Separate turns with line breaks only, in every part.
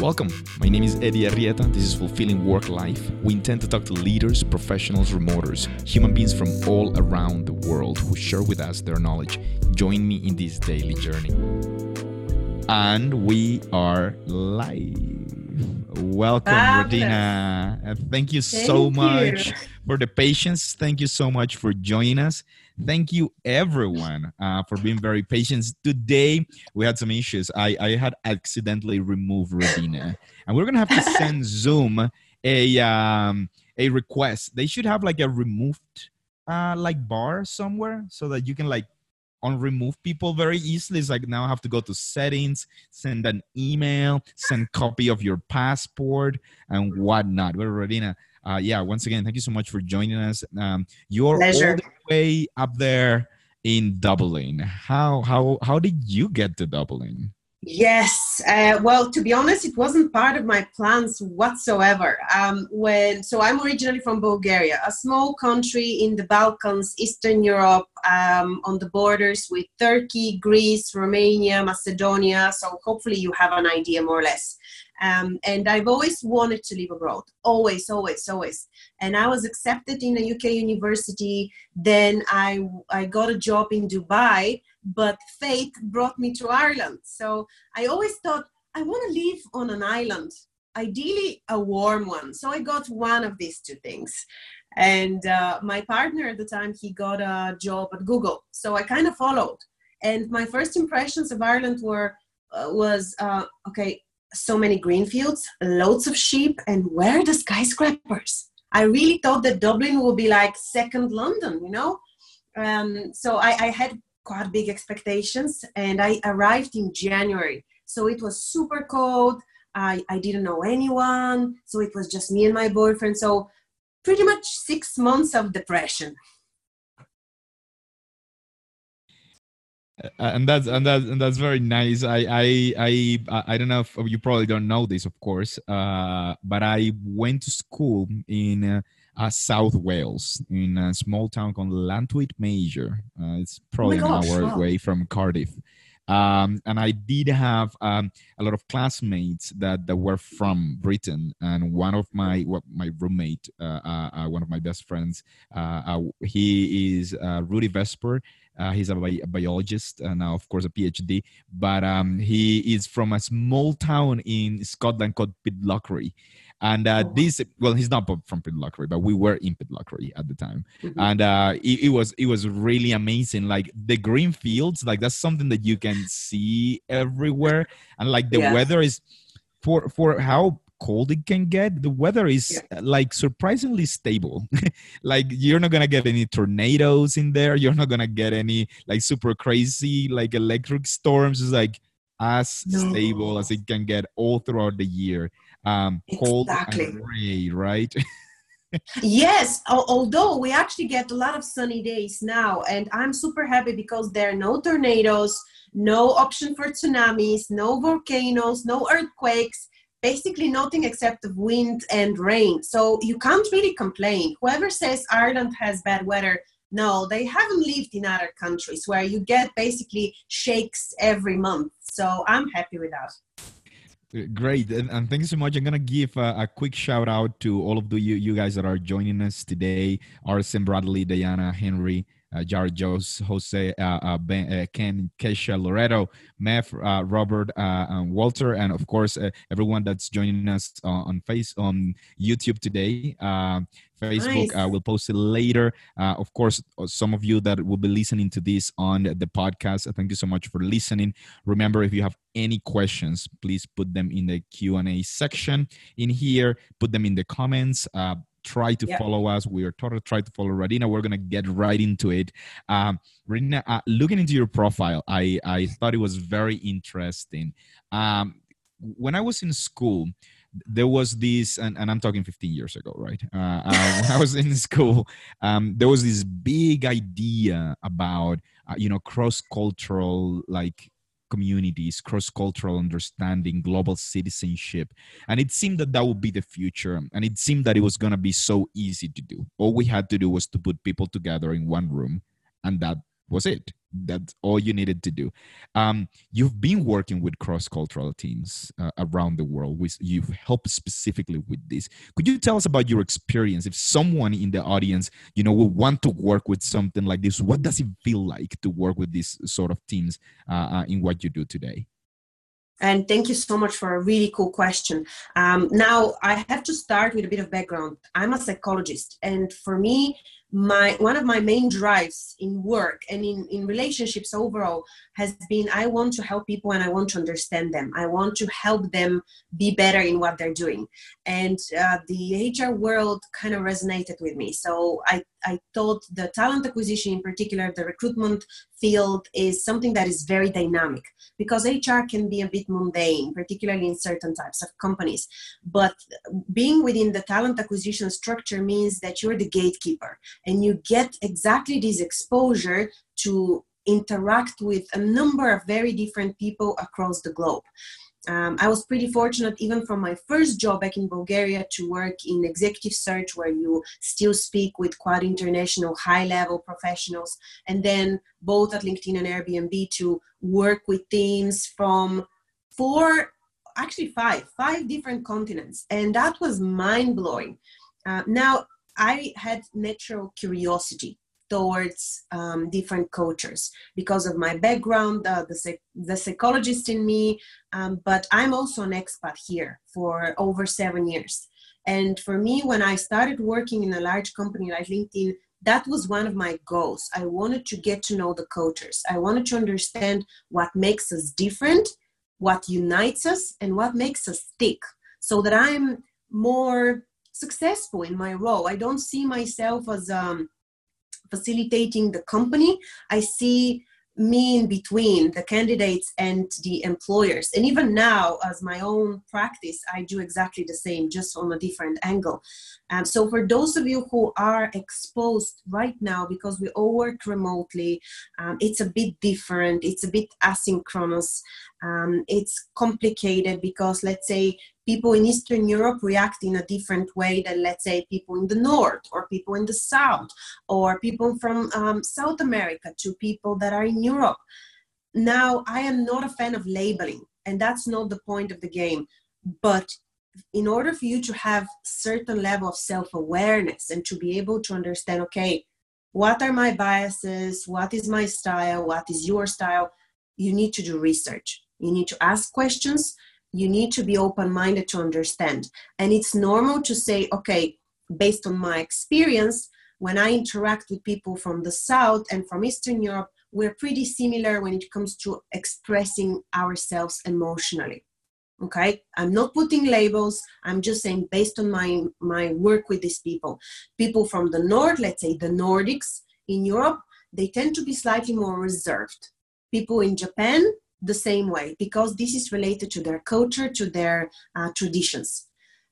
Welcome. My name is Eddie Arrieta. This is Fulfilling Work Life. We intend to talk to leaders, professionals, remoters, human beings from all around the world who share with us their knowledge. Join me in this daily journey. And we are live. Welcome,
Fabulous.
Uh, Thank you
Thank
so
you.
much for the patience. Thank you so much for joining us. Thank you, everyone, uh, for being very patient. Today, we had some issues. I, I had accidentally removed Radina, and we're gonna have to send Zoom a um, a request. They should have like a removed uh, like bar somewhere so that you can like on remove people very easily. It's like now I have to go to settings, send an email, send copy of your passport and whatnot. But Radina, uh, yeah, once again, thank you so much for joining us. Um, you're
Pleasure.
all the way up there in Dublin. How how how did you get to Dublin?
Yes. Uh, well, to be honest, it wasn't part of my plans whatsoever. Um, when so, I'm originally from Bulgaria, a small country in the Balkans, Eastern Europe, um, on the borders with Turkey, Greece, Romania, Macedonia. So hopefully, you have an idea more or less. Um, and I've always wanted to live abroad, always, always, always. And I was accepted in a UK university. Then I I got a job in Dubai but fate brought me to Ireland. So I always thought I want to live on an island, ideally a warm one. So I got one of these two things. And uh, my partner at the time, he got a job at Google. So I kind of followed. And my first impressions of Ireland were uh, was uh, okay, so many green fields, loads of sheep, and where are the skyscrapers? I really thought that Dublin would be like second London, you know. Um, so I, I had quite big expectations and i arrived in january. So it was super cold. I, I didn't know anyone. So it was just me and my boyfriend. So pretty much six months of depression
and that's and that's and that's very nice. I I I I don't know if you probably don't know this, of course, uh, but I went to school in uh, uh, South Wales in a small town called Llantwit Major. Uh, it's probably
Oh gosh,
an hour
wow.
away from Cardiff. Um, and I did have um, a lot of classmates that, that were from Britain, and one of my what, my roommate, uh, uh, uh, one of my best friends, uh, uh, he is uh, Rudy Vesper. Uh, he's a, bi- a biologist and now, of course, a PhD. But um, he is from a small town in Scotland called Pitlochry. And uh,
Oh,
this, well, he's not from Pitlochry, but we were in Pitlochry at the time
Mhm.
and uh it, it was it was really amazing like the green fields like that's something that you can see everywhere and like the
Yeah.
weather is for for how cold it can get the weather is uh, like surprisingly stable. Like you're not gonna get any tornadoes in there you're not gonna get any like super crazy like electric storms. It's like as
No.
stable as it can get all throughout the year. Um cold
Exactly.
and gray right?
Yes although we actually get a lot of sunny days now and i'm super happy because there are no tornadoes no option for tsunamis no volcanoes no earthquakes basically nothing except of wind and rain. So you can't really complain. Whoever says ireland has bad weather no they haven't lived in other countries where you get basically shakes every month. So i'm happy with that.
Uh, Great, and, and thank you so much. I'm gonna give a, a quick shout out to all of the you, you guys that are joining us today: Arsen Bradley, Diana, Henry, Jared, Jose, Jose, uh, uh, ben, uh, Ken, Kesha, Loretto, Mev, uh, Robert, uh, and Walter, and of course uh, everyone that's joining us uh, on face on YouTube today. Uh, Facebook,
Nice.
uh, we'll post it later. Uh, of course, uh, some of you that will be listening to this on the podcast, uh, thank you so much for listening. Remember, if you have any questions, please put them in the Q and A section in here. Put them in the comments. Uh, try to
Yeah.
follow us. We are totally try to follow Radina. We're gonna get right into it. Um, Radina, uh, looking into your profile, I I thought it was very interesting. Um, when I was in school, there was this, and, and I'm talking 15 years ago, right? Uh, uh, when I was in school, um, there was this big idea about, uh, you know, cross cultural, like communities, cross cultural understanding, global citizenship. And it seemed that that would be the future. And it seemed that it was going to be so easy to do. All we had to do was to put people together in one room, and that was it. That's all you needed to do um, you've been working with cross-cultural teams uh, around the world with, you've helped specifically with this could you tell us about your experience if someone in the audience you know will want to work with something like this what does it feel like to work with these sort of teams uh, uh, in what you do today
and thank you so much for a really cool question. Um, now, I have to start with a bit of background. I'm a psychologist, and for me, my one of my main drives in work and in, in relationships overall has been i want to help people and i want to understand them. I want to help them be better in what they're doing. And uh, the hr world kind of resonated with me. So i i thought the talent acquisition in particular the recruitment field is something that is very dynamic because hr can be a bit mundane particularly in certain types of companies. But being within the talent acquisition structure means that you're the gatekeeper and you get exactly this exposure to interact with a number of very different people across the globe. Um, I was pretty fortunate, even from my first job back in Bulgaria, to work in executive search, where you still speak with quite international, high level professionals, and then both at LinkedIn and Airbnb to work with teams from four, actually five, five different continents. And that was mind blowing. Uh, now, I had natural curiosity towards um, different cultures because of my background, uh, the, the psychologist in me, um, but I'm also an expat here for over seven years. And for me, when I started working in a large company like LinkedIn, that was one of my goals. I wanted to get to know the cultures. I wanted to understand what makes us different, what unites us, and what makes us stick so that I'm more successful in my role. I don't see myself as um, facilitating the company. I see me in between the candidates and the employers. And even now, as my own practice, I do exactly the same, just on a different angle. Um, so, for those of you who are exposed right now, because we all work remotely, um, it's a bit different, it's a bit asynchronous, um, it's complicated because, let's say, people in Eastern Europe react in a different way than, let's say, people in the North or people in the South or people from um, South America to people that are in Europe. Now, I am not a fan of labeling, and that's not the point of the game. But in order for you to have certain level of self-awareness and to be able to understand, okay, what are my biases? What is my style? What is your style? You need to do research. You need to ask questions you need to be open minded to understand. And it's normal to say, okay, based on my experience, when I interact with people from the South and from Eastern Europe, we're pretty similar when it comes to expressing ourselves emotionally. Okay, I'm not putting labels. I'm just saying based on my my work with these people. People from the north, let's say the Nordics in Europe, they tend to be slightly more reserved. People in Japan, the same way because this is related to their culture, to their uh, traditions.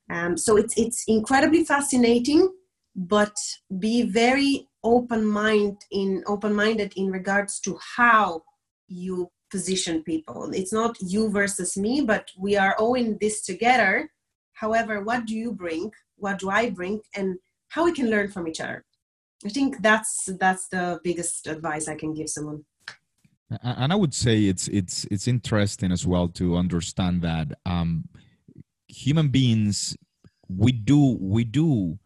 Um, so it's it's incredibly fascinating, but be very open mind in open minded in regards to how you position people. It's not you versus me, but we are all in this together. However, what do you bring? What do I bring? And how we can learn from each other. I think that's that's the biggest advice I can give someone
and i would say it's it's it's interesting as well to understand that um human beings we do we do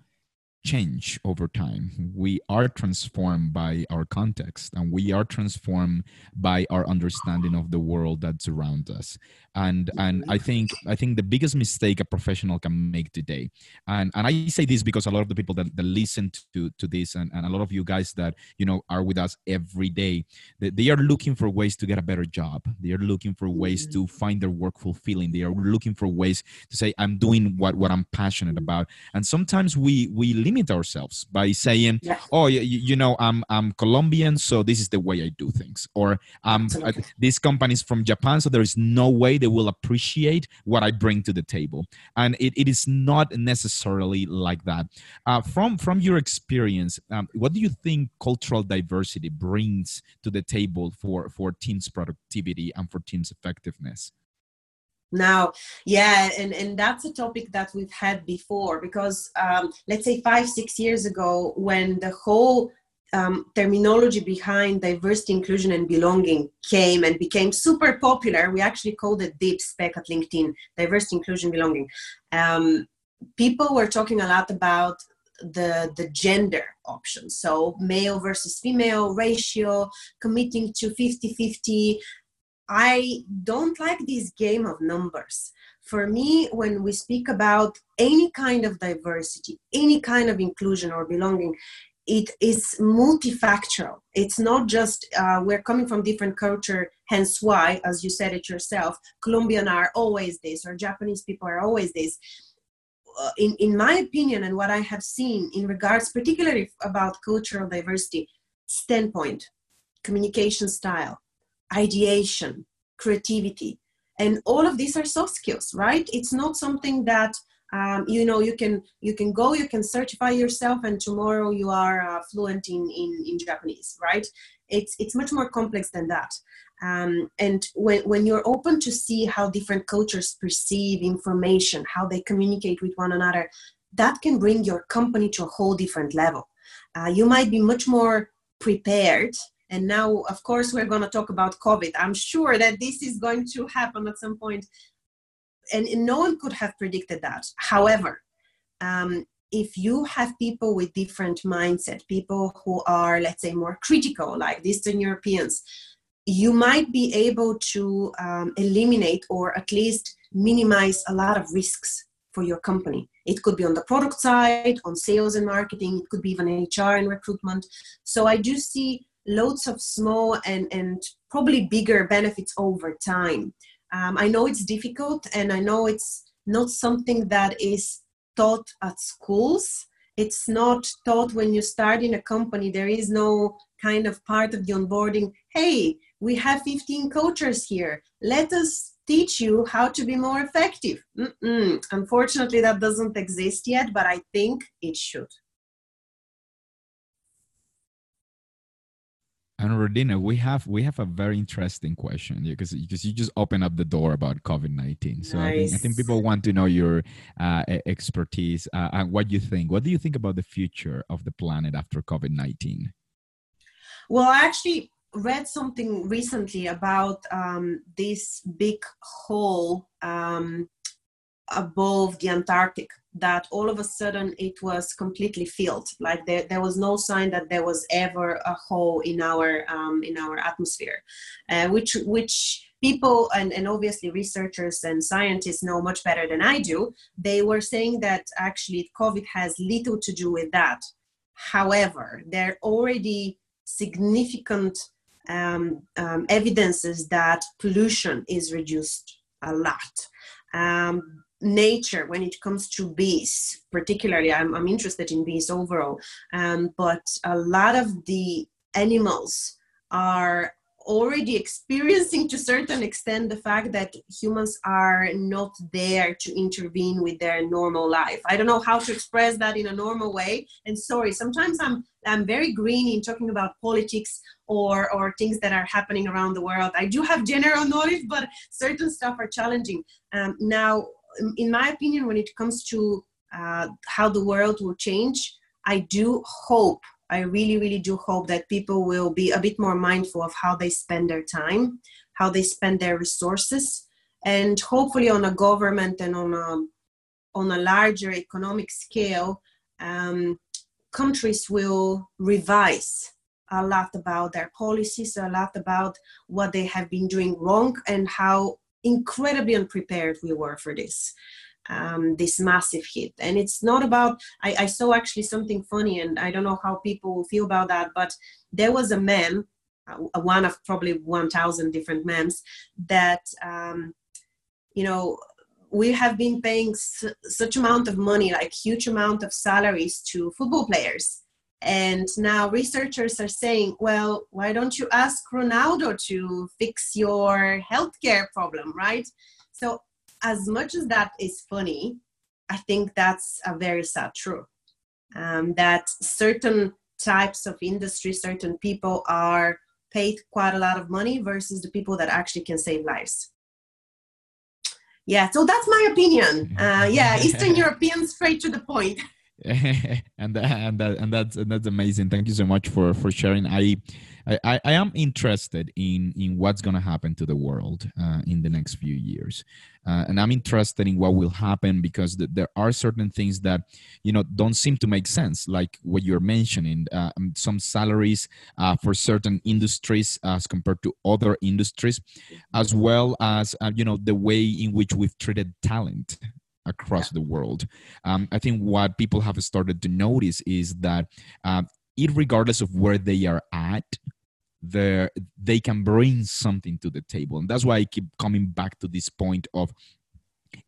change over time. We are transformed by our context and we are transformed by our understanding of the world that's around us. And and I think I think the biggest mistake a professional can make today, and, and I say this because a lot of the people that, that listen to, to this and, and a lot of you guys that you know are with us every day, they, they are looking for ways to get a better job. They are looking for ways to mm-hmm. find their work fulfilling. They are looking for ways to say, I'm doing what, what I'm passionate about. And sometimes we we limit limit ourselves by saying. "Oh, you, you, know, I'm I'm Colombian, so this is the way I do things," or um, uh, "This company is from Japan, so there is no way they will appreciate what I bring to the table." And it, it is not necessarily like that. Uh, from from your experience, um, what do you think cultural diversity brings to the table for for teams' productivity and for teams' effectiveness?
Now yeah and and that's a topic that we've had before because um, let's say five six years ago when the whole um, terminology behind diversity, inclusion, and belonging came and became super popular, we actually called it DIBS back at LinkedIn diversity, inclusion, belonging. Um, people were talking a lot about the the gender options so male versus female ratio committing to 50 50 i don't like this game of numbers. For me when we speak about any kind of diversity any kind of inclusion or belonging it is multifactorial. It's not just uh, we're coming from different culture hence why as you said it yourself colombian are always this or japanese people are always this. Uh, in, in my opinion and what i have seen in regards particularly about cultural diversity standpoint communication style ideation creativity. And all of these are soft skills right? It's not something that um, you know you can you can go you can certify yourself and tomorrow you are uh, fluent in, in in japanese right? It's it's much more complex than that. Um, and when, when you're open to see how different cultures perceive information how they communicate with one another that can bring your company to a whole different level. Uh, you might be much more prepared and now of course we're going to talk about covid i'm sure that this is going to happen at some point and, and no one could have predicted that however um, if you have people with different mindset people who are let's say more critical like eastern europeans you might be able to um, eliminate or at least minimize a lot of risks for your company. It could be on the product side, on sales and marketing, it could be even HR and recruitment. So I do see loads of small and, and probably bigger benefits over time. Um, I know it's difficult and I know it's not something that is taught at schools. It's not taught when you start in a company. There is no kind of part of the onboarding. Hey, we have 15 coaches here. Let us teach you how to be more effective. Mm-mm. Unfortunately, that doesn't exist yet, but I think it should.
And Radina, we have we have a very interesting question because because you just open up the door about COVID nineteen. So nice. I, think, I think people want to know your uh, expertise uh, and what you think. What do you think about the future of the planet after COVID nineteen?
Well, I actually, read something recently about um, this big hole um, above the Antarctic that all of a sudden it was completely filled. Like there, there was no sign that there was ever a hole in our um, in our atmosphere, uh, which which people and, and obviously researchers and scientists know much better than I do. They were saying that actually COVID has little to do with that. However, there are already significant um, um, evidences that pollution is reduced a lot. Um, nature, when it comes to bees, particularly, I'm, I'm interested in bees overall, um, but a lot of the animals are already experiencing to a certain extent the fact that humans are not there to intervene with their normal life. I don't know how to express that in a normal way and sorry sometimes i'm i'm very green in talking about politics or or things that are happening around the world. I do have general knowledge but certain stuff are challenging. Um, now in my opinion when it comes to uh, how the world will change i do hope I really, really do hope that people will be a bit more mindful of how they spend their time, how they spend their resources, and hopefully on a government and on a on a larger economic scale, um, countries will revise a lot about their policies, a lot about what they have been doing wrong, and how incredibly unprepared we were for this um, this massive hit. And it's not about, I, I, saw actually something funny, and I don't know how people feel about that, but there was a meme, uh, one of probably 1,000 different memes, that, um, you know, we have been paying su- such amount of money, like huge amount of salaries to football players. And now researchers are saying, well, why don't you ask Ronaldo to fix your healthcare problem, right? So as much as that is funny, I think that's a very sad truth. Um, that certain types of industry, certain people are paid quite a lot of money versus the people that actually can save lives. Yeah, so that's my opinion. Uh, yeah, Eastern Europeans straight to the point.
and and that and that's and that's amazing. Thank you so much for for sharing. I I, I am interested in in what's going to happen to the world uh, in the next few years, uh, and I'm interested in what will happen because th- there are certain things that you know don't seem to make sense, like what you're mentioning. Uh, um, some salaries uh, for certain industries as compared to other industries, as well as uh, you know the way in which we've treated talent across the world. Um, I think what people have started to notice is that, uh, regardless of where they are at, they can bring something to the table, and that's why I keep coming back to this point of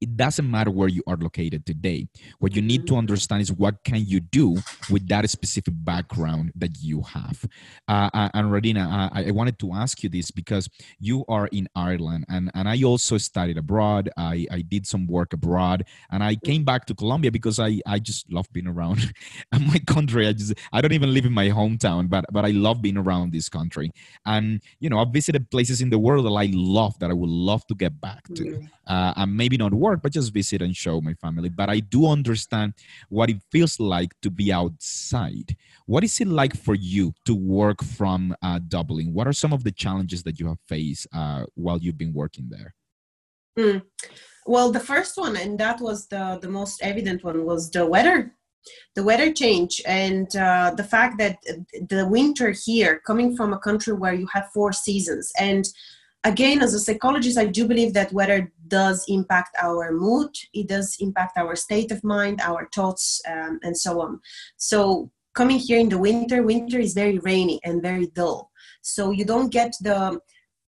it doesn't matter where you are located today. What you need to mm-hmm. understand is what can you do with that specific background that you have. Uh, uh and Radina, uh, I, wanted to ask you this because you are in ireland and, and i also studied abroad. I, I did some work abroad and i came back to colombia because i, I just love being around. My country i just i don't even live in my hometown but but i love being around this country. And you know i've visited places in the world that i love that i would love to get back to. Mm-hmm. uh, and maybe not work, but just visit and show my family. But I do understand what it feels like to be outside. What is it like for you to work from uh, Dublin? What are some of the challenges that you have faced uh, while you've been working there?
Mm. Well, the first one, and that was the, the most evident one, was the weather the weather change and uh, the fact that the winter here coming from a country where you have four seasons and again as a psychologist i do believe that weather does impact our mood. It does impact our state of mind our thoughts um, and so on. So coming here in the winter winter is very rainy and very dull. So you don't get the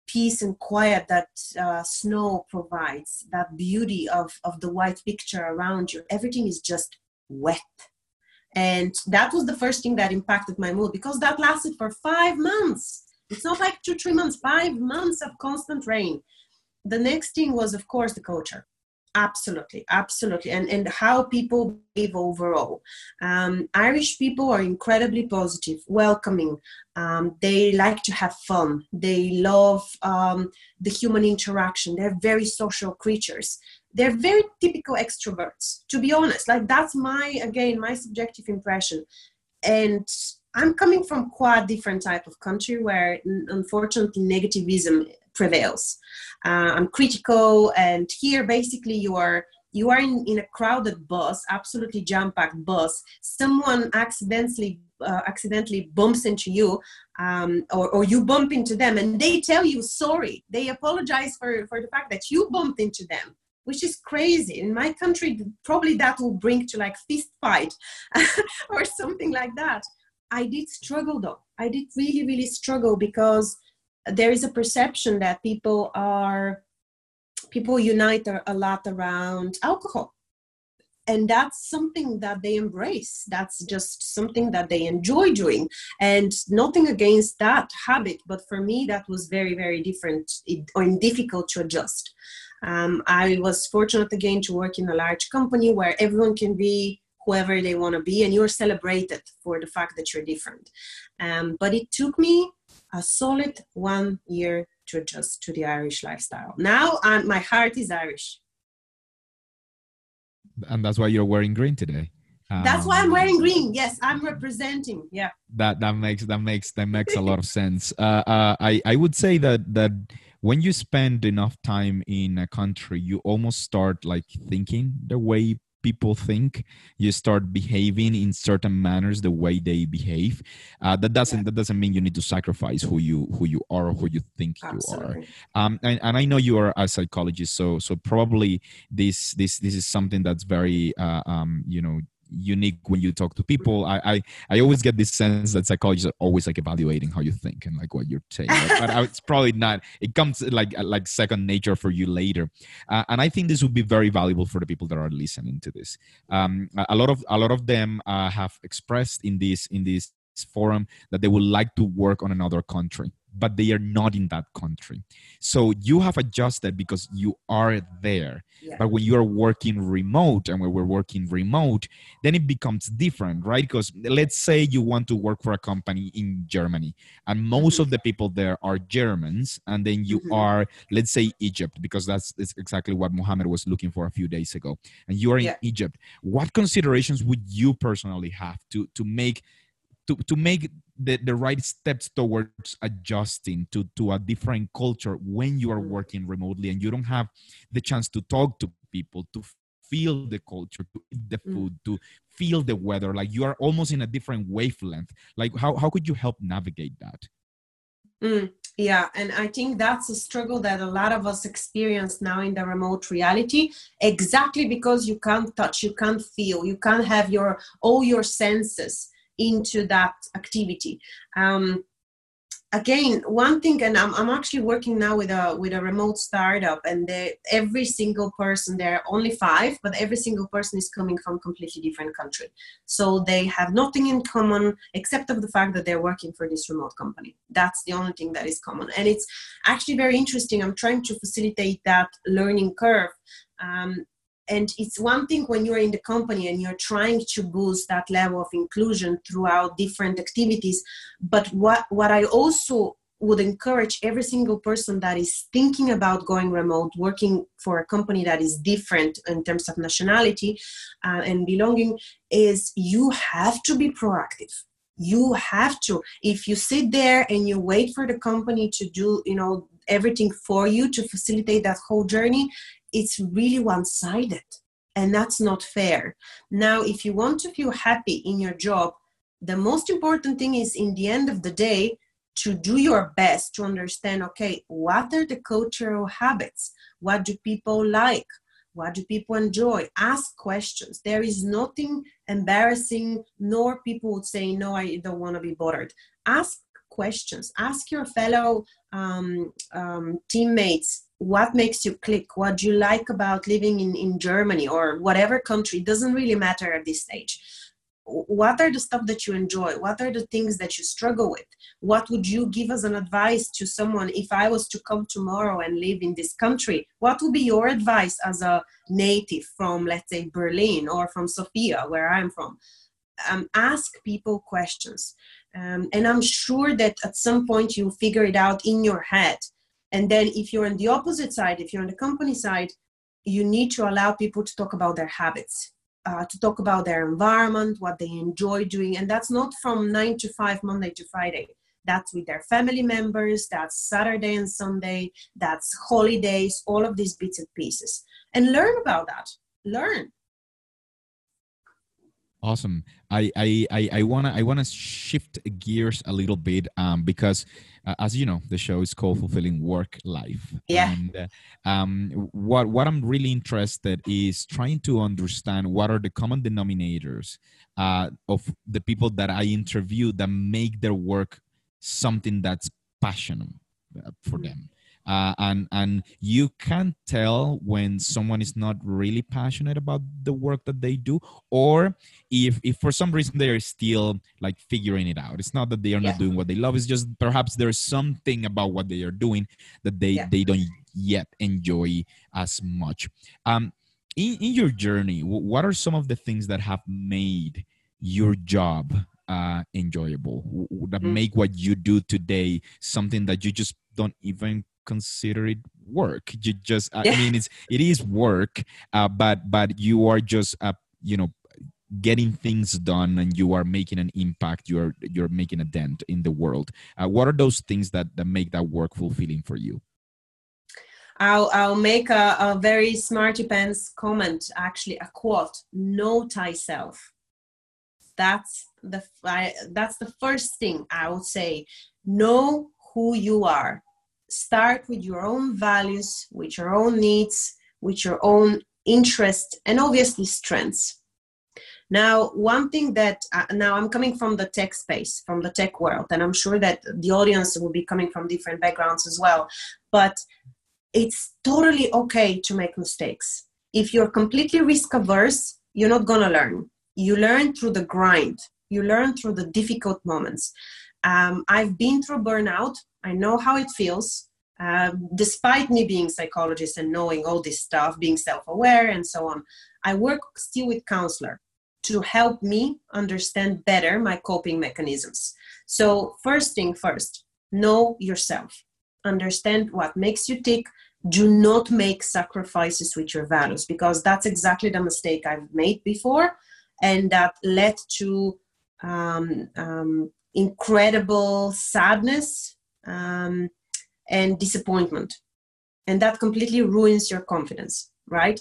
peace and quiet that uh, snow provides that beauty of, of the white picture around you. Everything is just wet. And that was the first thing that impacted my mood because that lasted for five months it's not like two, three months, five months of constant rain. The next thing was, of course, the culture. Absolutely, absolutely, and and how people behave overall. Um, Irish people are incredibly positive, welcoming. Um, they like to have fun. They love um, the human interaction. They're very social creatures. They're very typical extroverts, to be honest. Like that's my again my subjective impression, and I'm coming from quite different type of country where unfortunately negativism prevails. Uh, I'm critical, and here basically you are you are in, in a crowded bus, absolutely jam-packed bus. Someone accidentally uh, accidentally bumps into you, um, or, or you bump into them, and they tell you sorry. They apologize for for the fact that you bumped into them which is crazy. In my country, probably that will bring to like fist fight or something like that. I did struggle though. I did really, really struggle because there is a perception that people are people unite a lot around alcohol. And that's something that they embrace. That's just something that they enjoy doing. And nothing against that habit but for me that was very very different or difficult to adjust. Um, i was fortunate again to work in a large company where everyone can be whoever they want to be and you're celebrated for the fact that you're different um, but it took me a solid one year to adjust to the irish lifestyle now I'm, my heart is irish
and that's why you're wearing green today
that's why I'm um, wearing green. Yes, I'm representing. Yeah.
That that makes that makes that makes a lot of sense. Uh, uh, I I would say that that when you spend enough time in a country, you almost start like thinking the way people think you start behaving in certain manners the way they behave. Uh, that doesn't that doesn't mean you need to sacrifice who you who you are or who you think Absolutely. you are. Um, and, and, i know you are a psychologist so so probably this this this is something that's very uh, um, you know unique when you talk to people. I, I, I always get this sense that psychologists are always like evaluating how you think and like what you're saying. But, but it's probably not. It comes like like second nature for you later, uh, and I think this would be very valuable for the people that are listening to this. Um, a lot of a lot of them uh, have expressed in this in this forum that they would like to work on another country but they are not in that country. So you have adjusted because you are there. Yeah. But when you are working remote and when we're working remote, then it becomes different, right? Because let's say you want to work for a company in Germany and most mm-hmm. of the people there are Germans, and then you mm-hmm. are, let's say, Egypt, because that's, that's exactly what Mohammed was looking for a few days ago. And you are in yeah. Egypt. What considerations would you personally have to to make to, to make the, the right steps towards adjusting to, to a different culture when you are mm. working remotely and you don't have the chance to talk to people to feel the culture to eat the mm. food to feel the weather like you are almost in a different wavelength like how, how could you help navigate that
mm, yeah and i think that's a struggle that a lot of us experience now in the remote reality exactly because you can't touch you can't feel you can't have your all your senses into that activity. Um, again, one thing, and I'm, I'm actually working now with a with a remote startup, and every single person there are only five, but every single person is coming from completely different country. So they have nothing in common except of the fact that they're working for this remote company. That's the only thing that is common, and it's actually very interesting. I'm trying to facilitate that learning curve. Um, and it's one thing when you're in the company and you're trying to boost that level of inclusion throughout different activities. But what what i also would encourage every single person that is thinking about going remote working for a company that is different in terms of nationality uh, and belonging is you have to be proactive. You have to if you sit there and you wait for the company to do you know everything for you to facilitate that whole journey it's really one sided and that's not fair. Now, if you want to feel happy in your job, the most important thing is in the end of the day to do your best to understand okay, what are the cultural habits? What do people like? What do people enjoy? Ask questions. There is nothing embarrassing, nor people would say, No, I don't want to be bothered. Ask questions. Ask your fellow um, um, teammates what makes you click what you like about living in, in germany or whatever country it doesn't really matter at this stage. What are the stuff that you enjoy? What are the things that you struggle with? What would you give as an advice to someone if i was to come tomorrow and live in this country? What would be your advice as a native from let's say berlin or from sofia where i'm from? Um, ask people questions um, and i'm sure that at some point you figure it out in your head and then if you're on the opposite side, if you're on the company side, you need to allow people to talk about their habits, uh, to talk about their environment, what they enjoy doing. And that's not from nine to five, Monday to Friday. That's with their family members, that's Saturday and Sunday, that's holidays, all of these bits and pieces. And learn about that. Learn.
Awesome. I I I, I wanna I wanna shift gears a little bit um, because uh, as you know, the show is called Fulfilling Work Life.
Yeah.
And uh, um, what what I'm really interested is trying to understand what are the common denominators uh, of the people that I interview that make their work something that's passionate uh, for mm-hmm. them uh, and and you can tell when someone is not really passionate about the work that they do or if if for some reason they're still like figuring it out it's not that they are yeah. not doing what they love it's just perhaps there's something about what they are doing that they yeah. they don't yet enjoy as much um in, in your journey what are some of the things that have made your job uh, enjoyable that mm-hmm. make what you do today something that you just don't even consider it work you just yeah. i mean it's it is work uh, but but you are just uh, you know getting things done and you are making an impact you're you're making a dent in the world uh, what are those things that that make that work fulfilling for you
I'll, I'll make a, a very smarty pants comment, actually a quote, know thyself. That's the, I, that's the first thing I would say. Know who you are start with your own values, with your own needs, with your own interests, and obviously strengths. Now, one thing that uh, now I'm coming from the tech space, from the tech world, and I'm sure that the audience will be coming from different backgrounds as well. But it's totally okay to make mistakes. If you're completely risk averse, you're not gonna learn. You learn through the grind, you learn through the difficult moments. Um, I've been through burnout I know how it feels. Um, despite me being psychologist and knowing all this stuff, being self-aware and so on, I work still with counselor to help me understand better my coping mechanisms. So first thing first, know yourself. Understand what makes you tick. Do not make sacrifices with your values because that's exactly the mistake I've made before, and that led to um, um, incredible sadness um, and disappointment. And that completely ruins your confidence, right?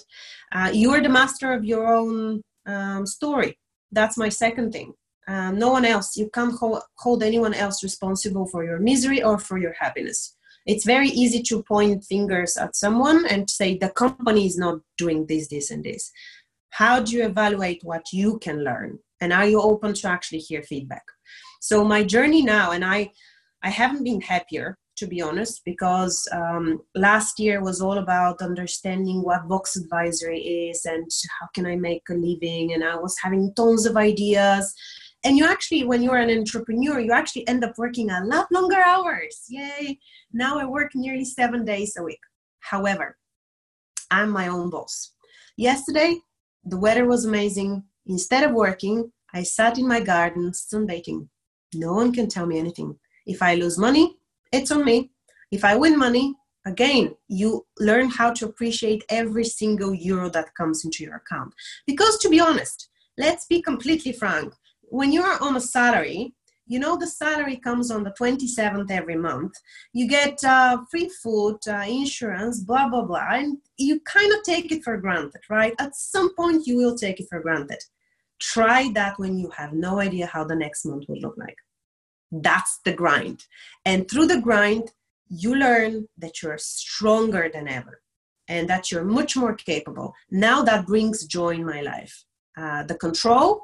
Uh, you are the master of your own um, story. That's my second thing. Um, no one else, you can't hold, hold anyone else responsible for your misery or for your happiness. It's very easy to point fingers at someone and say the company is not doing this, this, and this. How do you evaluate what you can learn? And are you open to actually hear feedback? So my journey now, and I, I haven't been happier to be honest, because um, last year was all about understanding what Vox Advisory is and how can I make a living. And I was having tons of ideas. And you actually, when you're an entrepreneur, you actually end up working a lot longer hours. Yay. Now I work nearly seven days a week. However, I'm my own boss. Yesterday, the weather was amazing. Instead of working, I sat in my garden sunbathing. No one can tell me anything. If I lose money, it's on me. If I win money, again, you learn how to appreciate every single euro that comes into your account. Because to be honest, let's be completely frank, when you're on a salary, you know the salary comes on the 27th every month you get uh, free food uh, insurance blah blah blah and you kind of take it for granted right at some point you will take it for granted try that when you have no idea how the next month will look like that's the grind. And through the grind, you learn that you're stronger than ever and that you're much more capable. Now that brings joy in my life. Uh, the control,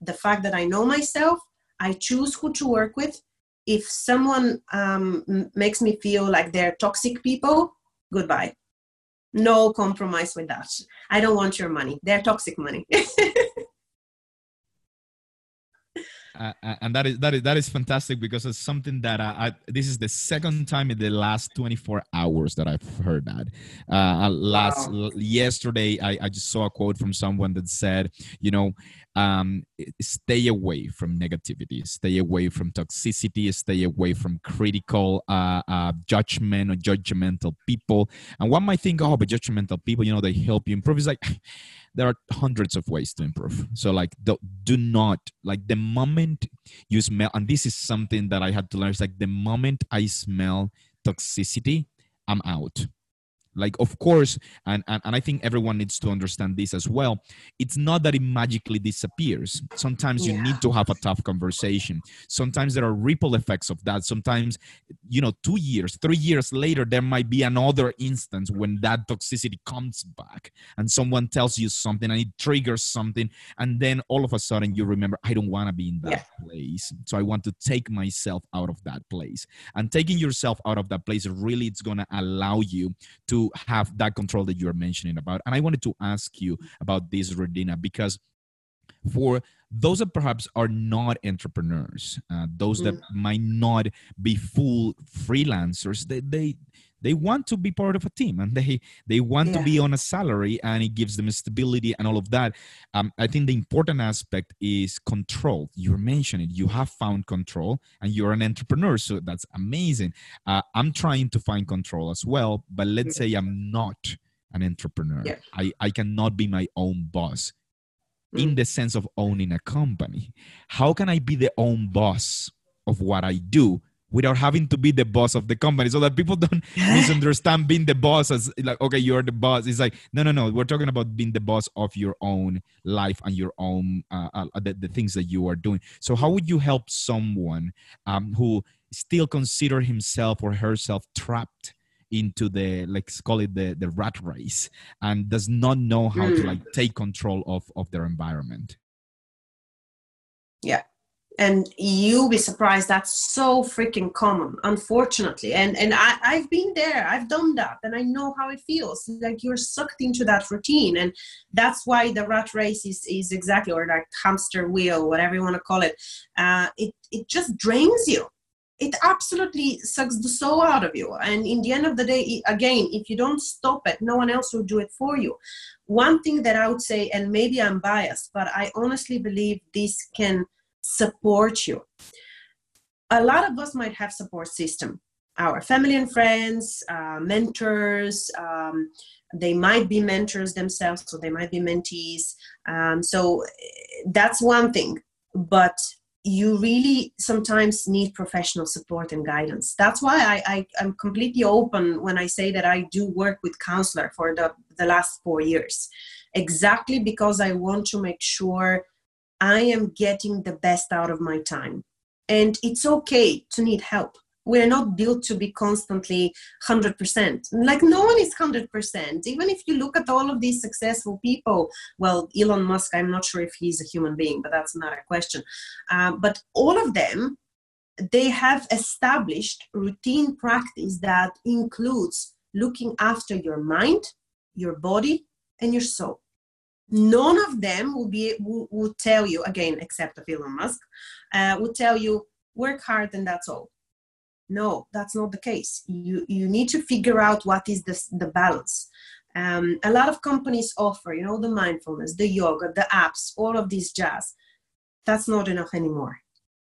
the fact that I know myself, I choose who to work with. If someone um, makes me feel like they're toxic people, goodbye. No compromise with that. I don't want your money. They're toxic money.
Uh, uh, and that is that is that is fantastic because it's something that I, I, this is the second time in the last 24 hours that I've heard that. Uh, uh last wow. yesterday, I, I just saw a quote from someone that said, you know, um, stay away from negativity, stay away from toxicity, stay away from critical uh, uh, judgment or judgmental people. And one might think, oh, but judgmental people, you know, they help you improve. It's like there are hundreds of ways to improve so like do, do not like the moment you smell and this is something that i had to learn it's like the moment i smell toxicity i'm out like of course and, and and i think everyone needs to understand this as well. It's not that it magically disappears. Sometimes you need to have a tough conversation. Sometimes there are ripple effects of that. Sometimes you know two years three years later there might be another instance when that toxicity comes back and someone tells you something and it triggers something and then all of a sudden you remember i don't want to be in that yeah. place. So i want to take myself out of that place. And taking yourself out of that place really it's going to allow you to have that control that you're mentioning about. And I wanted to ask you about this, Radina, because for those that perhaps are not entrepreneurs, uh, those that mm. might not be full freelancers, they, they they want to be part of a team and they they want yeah. to be on a salary and it gives them stability and all of that. Um, i think the important aspect is control. You're mentioning you have found control and you're an entrepreneur so that's amazing. Uh, i'm trying to find control as well but let's say i'm not an entrepreneur. Yeah. I, I cannot be my own boss. In mm. the sense of owning a company how can i be the own boss of what i do without having to be the boss of the company. So that people don't misunderstand being the boss as like okay you're the boss. It's like no no no. We're talking about being the boss of your own life and your own uh, uh, the, the things that you are doing. So how would you help someone um, who still consider himself or herself trapped into the let's call it the the rat race and does not know how mm. to like take control of of their environment?
Yeah and you'll be surprised that's so freaking common unfortunately. And and I, i've been there i've done that and i know how it feels. Like you're sucked into that routine and that's why the rat race is is exactly or like hamster wheel whatever you want to call it uh, it it just drains you. It absolutely sucks the soul out of you. And in the end of the day again if you don't stop it no one else will do it for you. One thing that i would say and maybe i'm biased but i honestly believe this can support you a lot of us might have support system our family and friends uh, mentors um, they might be mentors themselves so they might be mentees um, so that's one thing but you really sometimes need professional support and guidance. That's why I, I, am completely open when I say that I do work with counselor for the, the last four years. Exactly because I want to make sure I am getting the best out of my time. And it's okay to need help. We're not built to be constantly 100% like no one is 100% even if you look at all of these successful people well elon musk i'm not sure if he's a human being but that's another question. Uh, but all of them they have established routine practice that includes looking after your mind your body and your soul none of them will be will, will tell you again except of elon musk uh, will tell you work hard and that's all. No that's not the case. You you need to figure out what is the, the balance. Um, a lot of companies offer you know the mindfulness the yoga the apps all of these jazz. That's not enough anymore.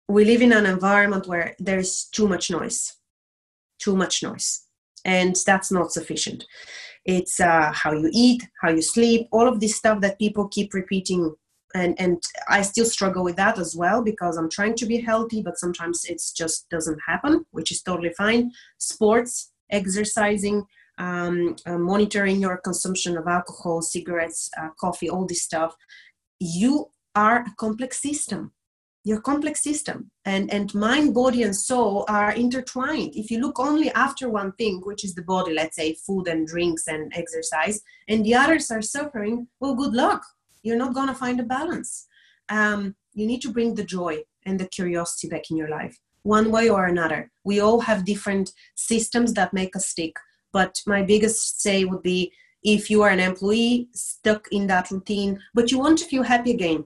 We live in an environment where there's too much noise. Too much noise. And that's not sufficient it's uh, how you eat how you sleep all of this stuff that people keep repeating. And and i still struggle with that as well because i'm trying to be healthy but sometimes it just doesn't happen which is totally fine. Sports exercising um, uh, monitoring your consumption of alcohol cigarettes uh, coffee all this stuff. You are a complex system your complex system and and mind body and soul are intertwined if you look only after one thing which is the body let's say food and drinks and exercise and the others are suffering well good luck you're not going to find a balance. Um, you need to bring the joy and the curiosity back in your life, one way or another. We all have different systems that make us stick. But my biggest say would be if you are an employee stuck in that routine, but you want to feel happy again,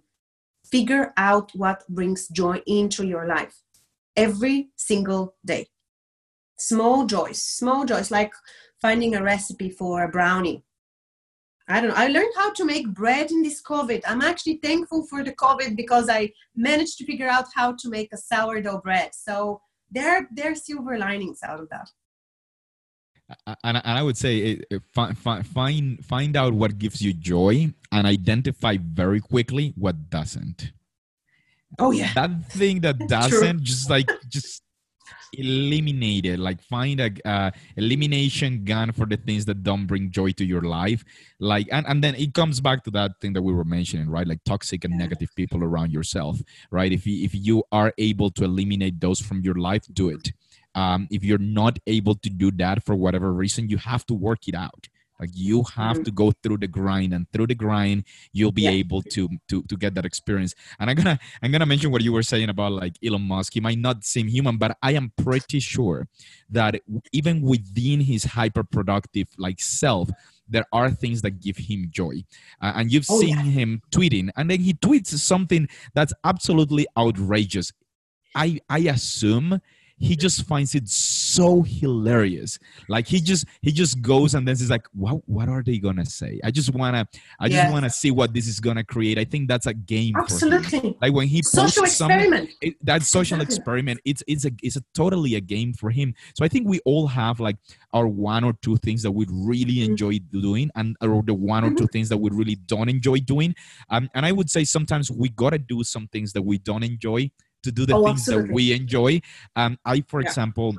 figure out what brings joy into your life every single day. Small joys, small joys, like finding a recipe for a brownie I don't know. I learned how to make bread in this COVID. I'm actually thankful for the COVID because I managed to figure out how to make a sourdough bread. So there, there are silver linings out of that.
And, and I would say find, find find out what gives you joy and identify very quickly what doesn't.
Oh yeah,
that thing that doesn't just like just eliminate it. Like find a uh, elimination gun for the things that don't bring joy to your life. Like and, and then it comes back to that thing that we were mentioning right? Like toxic and negative people around yourself right? If you if you are able to eliminate those from your life do it um, if you're not able to do that for whatever reason you have to work it out like you have mm-hmm. to go through the grind and through the grind you'll be yeah. able to to to get that experience and i'm gonna i'm gonna mention what you were saying about like elon musk he might not seem human but i am pretty sure that even within his hyper productive like self there are things that give him joy uh, and you've oh, seen yeah. him tweeting and then he tweets something that's absolutely outrageous i i assume he just finds it so hilarious. Like he just he just goes and then he's like what what are they gonna say? I just wanna i just wanna see what this is gonna create. I think that's a game
absolutely.
Like when he
social experiment.
it, that social experiment it's it's a it's a totally a game for him. So i think we all have like our one or two things that we really mm-hmm. enjoy doing and or the one or two mm-hmm. things that we really don't enjoy doing. Um, and i would say sometimes we gotta do some things that we don't enjoy to do the oh, things absolutely. that we enjoy. Um, I, for yeah. example,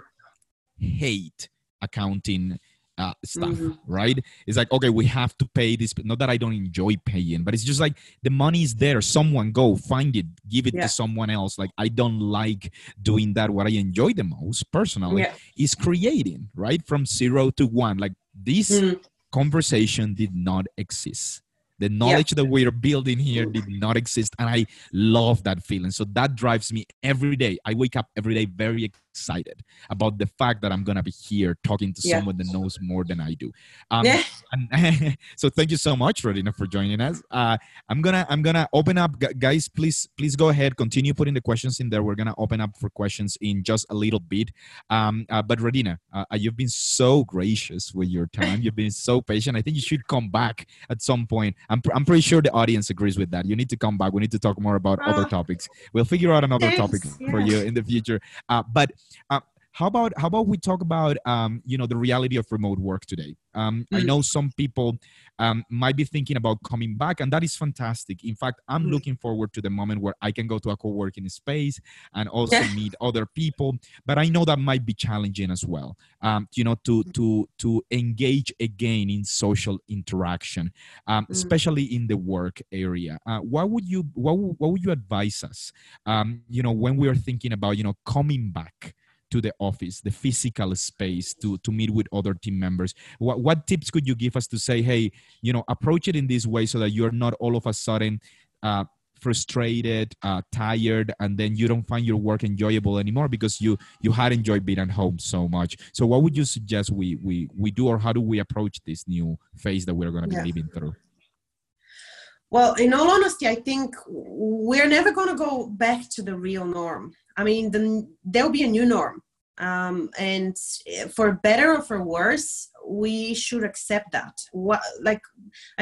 hate accounting uh, stuff, mm-hmm. right? It's like, okay, we have to pay this. Not that I don't enjoy paying, but it's just like the money is there. Someone go find it, give it yeah. to someone else. Like, I don't like doing that. What I enjoy the most personally yeah. is creating, right? From zero to one. Like, this mm. conversation did not exist the knowledge that we're building here did not exist. And I love that feeling. So that drives me every day. I wake up every day very excited about the fact that I'm gonna be here talking to
Yeah.
someone that knows more than I do. Um,
Yeah.
and so thank you so much, Radina, for joining us. Uh, I'm gonna I'm gonna open up, guys. Please please go ahead, continue putting the questions in there. We're gonna open up for questions in just a little bit. Um, uh, but Radina, uh, you've been so gracious with your time. You've been so patient. I think you should come back at some point. I'm pr- I'm pretty sure the audience agrees with that. You need to come back. We need to talk more about other
Ah.
topics. We'll figure out another topic
Thanks,
for you in the future. Uh, but uh, how about how about we talk about um, you know the reality of remote work today? Um, I
Mm.
know some people um, might be thinking about coming back, and that is fantastic. In fact, I'm
Mm.
looking forward to the moment where I can go to a co-working space and also
Yeah.
meet other people. But I know that might be challenging as well. Um, you know, to to to engage again in social interaction, um,
Mm.
especially in the work area. Uh, what would you what what would you advise us? Um, you know, when we are thinking about you know coming back to the office, the physical space to to meet with other team members. What what tips could you give us to say, hey, you know, approach it in this way so that you're not all of a sudden uh, frustrated, uh, tired, and then you don't find your work enjoyable anymore because you you had enjoyed being at home so much. So, what would you suggest we we we do, or how do we approach this new phase that we're going to be
Yeah.
living through?
Well, in all honesty, I think we're never going to go back to the real norm. I mean, the, there'll be a new norm. Um, and for better or for worse, we should accept that. What, like,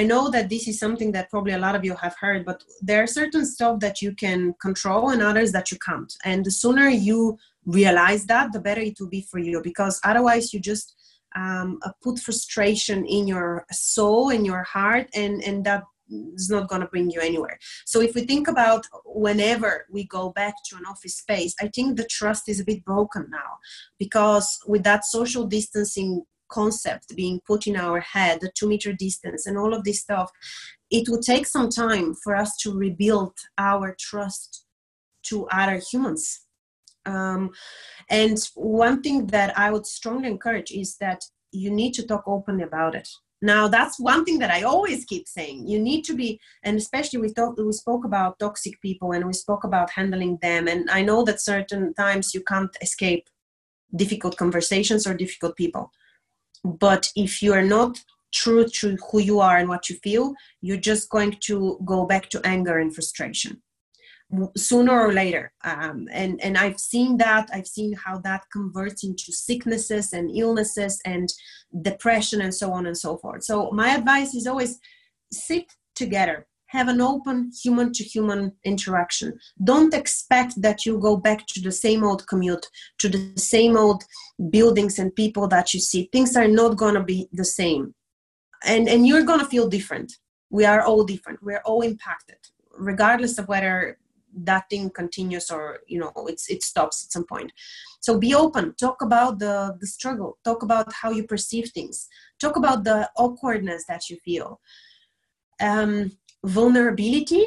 I know that this is something that probably a lot of you have heard, but there are certain stuff that you can control and others that you can't. And the sooner you realize that, the better it will be for you, because otherwise you just um, uh, put frustration in your soul, in your heart, and and that is not going to bring you anywhere. So if we think about whenever we go back to an office space, I think the trust is a bit broken now because with that social distancing concept being put in our head, the two meter distance and all of this stuff, it will take some time for us to rebuild our trust to other humans. Um, and one thing that I would strongly encourage is that you need to talk openly about it. Now, that's one thing that I always keep saying. You need to be, and especially we talked, we spoke about toxic people and we spoke about handling them. And I know that certain times you can't escape difficult conversations or difficult people. But if you are not true to who you are and what you feel, you're just going to go back to anger and frustration sooner or later. Um, and and i've seen that i've seen how that converts into sicknesses and illnesses and depression and so on and so forth. So my advice is always sit together have an open human to human interaction. Don't expect that you go back to the same old commute to the same old buildings and people that you see. Things are not going to be the same. And and you're going to feel different. We are all different. We're all impacted regardless of whether that thing continues or you know it's it stops at some point. So be open. Talk about the the struggle. Talk about how you perceive things. Talk about the awkwardness that you feel. Um, vulnerability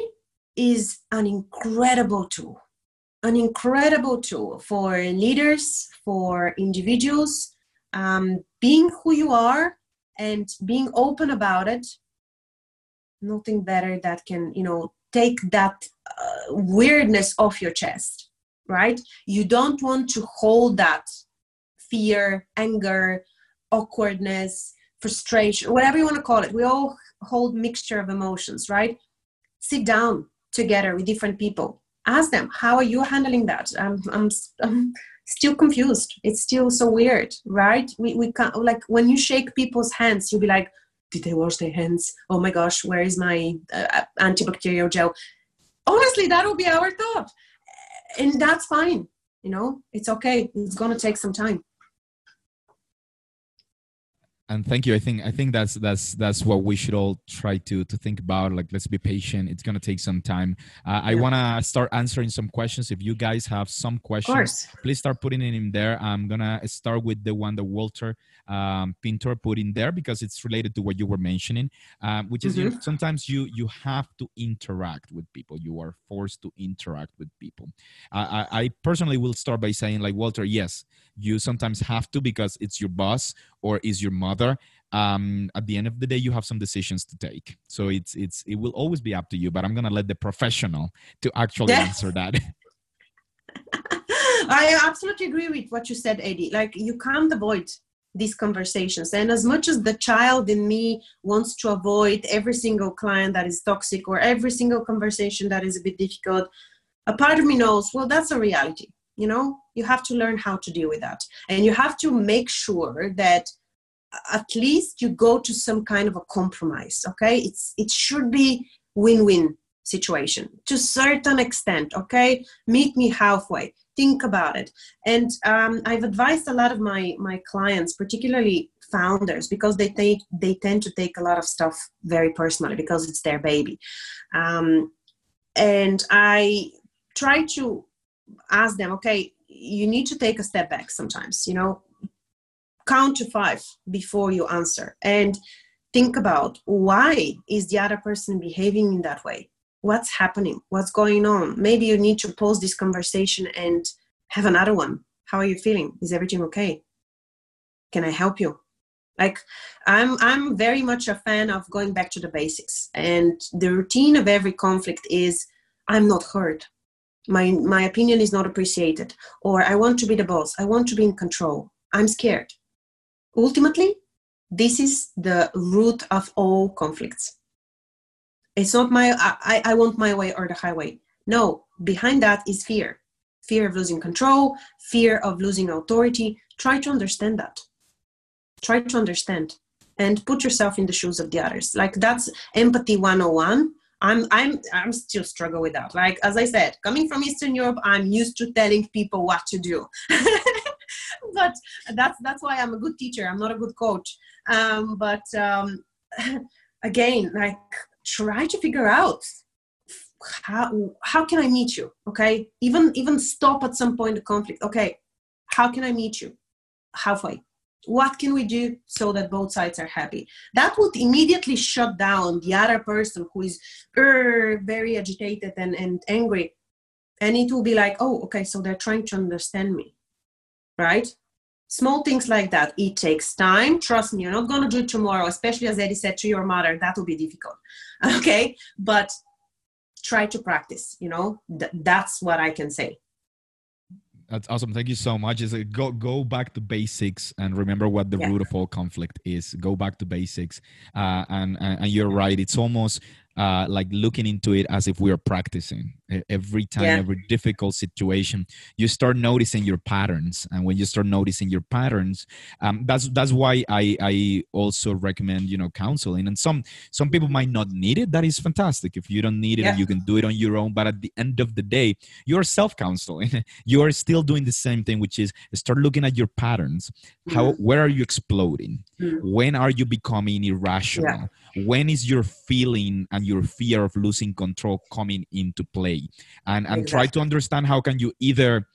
is an incredible tool. An incredible tool for leaders for individuals. Um, being who you are and being open about it. Nothing better that can you know take that uh, weirdness off your chest right? You don't want to hold that fear anger awkwardness frustration whatever you want to call it. We all hold mixture of emotions right? Sit down together with different people. Ask them how are you handling that? I'm, I'm, I'm still confused. It's still so weird right? We, we can't like when you shake people's hands you'll be like did they wash their hands? Oh my gosh where is my uh, antibacterial gel? Honestly that will be our thought. And that's fine you know? It's okay. It's going to take some time
and thank you. I think i think that's that's that's what we should all try to to think about like let's be patient. It's going to take some time. Uh, i
Yeah.
want to start answering some questions. If you guys have some questions please start putting it in there. I'm gonna start with the one that walter um, pintor put in there because it's related to what you were mentioning um, which is you know, sometimes you you have to interact with people. You are forced to interact with people. I, I i personally will start by saying like walter yes you sometimes have to because it's your boss or is your mother um, at the end of the day you have some decisions to take so it's it's it will always be up to you but i'm gonna let the professional to actually
Yeah.
answer that
I absolutely agree with what you said, Eddie. Like you can't avoid these conversations. And as much as the child in me wants to avoid every single client that is toxic or every single conversation that is a bit difficult, a part of me knows, well, that's a reality. You know, you have to learn how to deal with that. And you have to make sure that at least you go to some kind of a compromise. Okay. It's it should be win-win situation to certain extent. Okay. Meet me halfway think about it and um, i've advised a lot of my my clients particularly founders because they take they tend to take a lot of stuff very personally because it's their baby um, and i try to ask them okay you need to take a step back sometimes you know count to five before you answer and think about why is the other person behaving in that way? What's happening? What's going on? Maybe you need to pause this conversation and have another one. How are you feeling? Is everything okay? Can i help you? Like i'm i'm very much a fan of going back to the basics and the routine of every conflict is i'm not heard my my opinion is not appreciated or i want to be the boss i want to be in control. I'm scared. Ultimately this is the root of all conflicts. It's not my I, I want my way or the highway. No behind that is fear. Fear of losing control fear of losing authority. Try to understand that. Try to understand and put yourself in the shoes of the others. Like that's empathy 101 i'm i'm i'm still struggle with that. Like as i said coming from eastern europe i'm used to telling people what to do. But that's that's why i'm a good teacher. I'm not a good coach. Um, but um, again like try to figure out how how can i meet you? Okay? Even even stop at some point the conflict. Okay how can i meet you? Halfway what can we do so that both sides are happy? That would immediately shut down the other person who is er, very agitated and, and angry. And it will be like oh okay so they're trying to understand me right? Small things like that. It takes time. Trust me you're not going to do it tomorrow especially as eddie said to your mother that will be difficult okay? But try to practice you know? Th- that's what i can say
that's awesome. Thank you so much. Is go go back to basics and remember what the yeah. root of all conflict is. Go back to basics. Uh, and, and you're right. It's almost uh, like looking into it as if we are practicing. Every time yeah. every difficult situation you start noticing your patterns. And when you start noticing your patterns um, that's that's why i i also recommend you know counseling. And some some people might not need it. That is fantastic. If you don't need it yeah. you can do it on your own. But at the end of the day you're self-counseling. You are still doing the same thing which is start looking at your patterns. Mm-hmm. how where are you exploding? Mm-hmm. when are you becoming irrational? When is your feeling and your fear of losing control coming into play. And and exactly. try to understand how can you either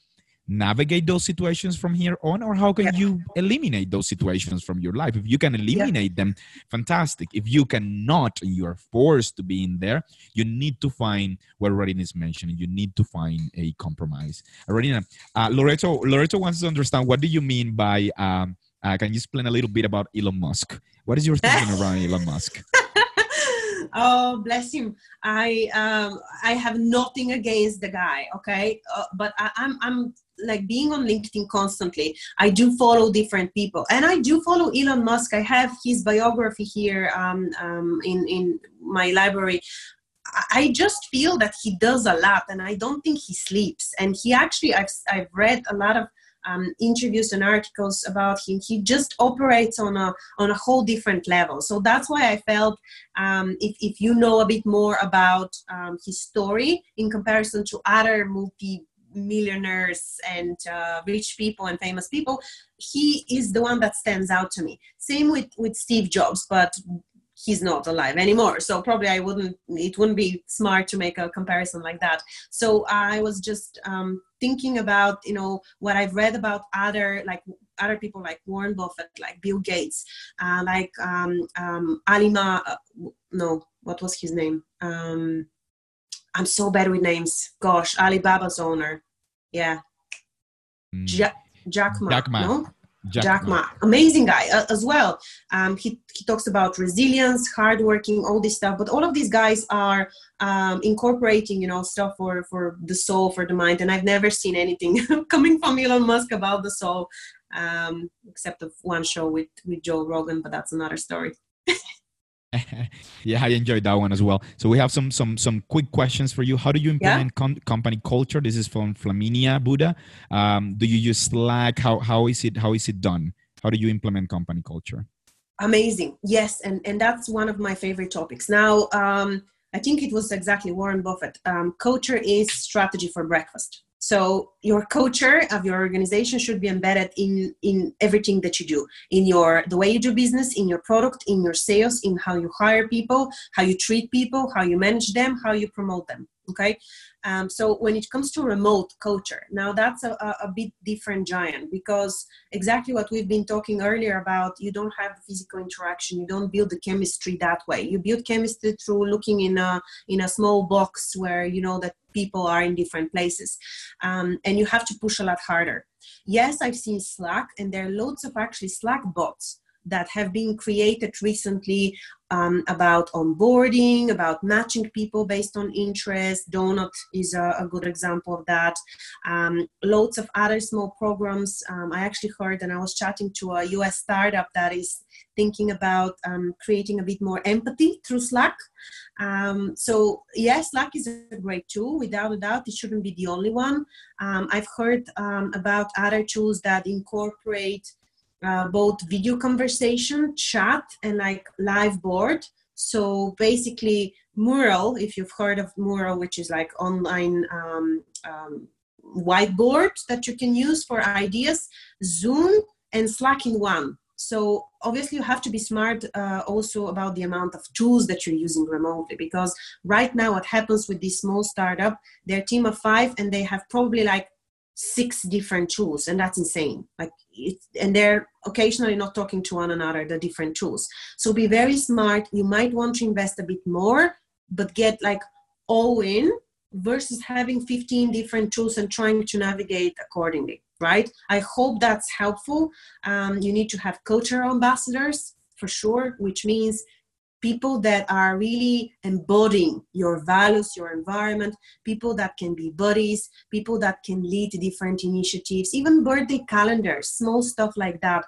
navigate those situations from here on or how can yeah. you eliminate those situations from your life? If you can eliminate yeah. them fantastic. If you cannot and you are forced to be in there you need to find what Rodin is mentioning. You need to find a compromise. Radina, uh, Loreto Loreto wants to understand what do you mean by um, uh, can you explain a little bit about Elon Musk? What is your thinking around Elon Musk
oh bless him i um i have nothing against the guy okay? Uh, but I, i'm i'm like being on linkedin constantly i do follow different people. And i do follow elon musk. I have his biography here um, um, in in my library. I just feel that he does a lot and I don't think he sleeps. And he actually, I've, I've read a lot of um, interviews and articles about him. He just operates on a on a whole different level. So that's why I felt um, if if you know a bit more about um, his story in comparison to other multi millionaires and uh, rich people and famous people he is the one that stands out to me same with with steve jobs but he's not alive anymore so probably i wouldn't it wouldn't be smart to make a comparison like that so i was just um, thinking about you know what i've read about other like other people like warren buffett like bill gates uh, like um, um, alima uh, no what was his name um, i'm so bad with names gosh alibaba's owner yeah mm. ja- jack ma,
jack ma.
no? Jack, Jack Ma. amazing guy uh, as well. Um, he, he talks about resilience, hardworking, all this stuff. But all of these guys are um, incorporating, you know, stuff for for the soul, for the mind. And I've never seen anything coming from Elon Musk about the soul, um, except of one show with with Joe Rogan. But that's another story.
yeah, I enjoyed that one as well. So we have some some some quick questions for you. How do you implement yeah. com- company culture? This is from Flaminia Buddha. Um, do you use Slack? How how is it how is it done? How do you implement company culture?
Amazing. Yes, and and that's one of my favorite topics. Now, um, I think it was exactly Warren Buffett. Um, culture is strategy for breakfast. So your culture of your organization should be embedded in in everything that you do, in your the way you do business, in your product, in your sales, in how you hire people, how you treat people, how you manage them, how you promote them okay? Um, so when it comes to remote culture now that's a, a, bit different giant because exactly what we've been talking earlier about you don't have physical interaction you don't build the chemistry that way. You build chemistry through looking in a in a small box where you know that people are in different places um, and you have to push a lot harder. Yes i've seen slack and there are loads of actually slack bots that have been created recently um, about onboarding, about matching people based on interest. Donut is a, a good example of that. Um, loads of other small programs. Um, I actually heard, and I was chatting to a US startup that is thinking about um, creating a bit more empathy through Slack. Um, so, yes, Slack is a great tool. Without a doubt, it shouldn't be the only one. Um, I've heard about other tools that incorporate uh, both video conversation, chat, and like live board. So basically, Mural, if you've heard of Mural, which is like online um, um, whiteboard that you can use for ideas, Zoom and Slack in one. So obviously, you have to be smart uh, also about the amount of tools that you're using remotely because right now, what happens with this small startup, they're team of five and they have probably like six different tools and that's insane. Like it, and they're occasionally not talking to one another the different tools. So be very smart. You might want to invest a bit more but get like all in versus having 15 different tools and trying to navigate accordingly right? I hope that's helpful. Um, you need to have cultural ambassadors for sure which means people that are really embodying your values, your environment, people that can be buddies, people that can lead different initiatives, even birthday calendars, small stuff like that.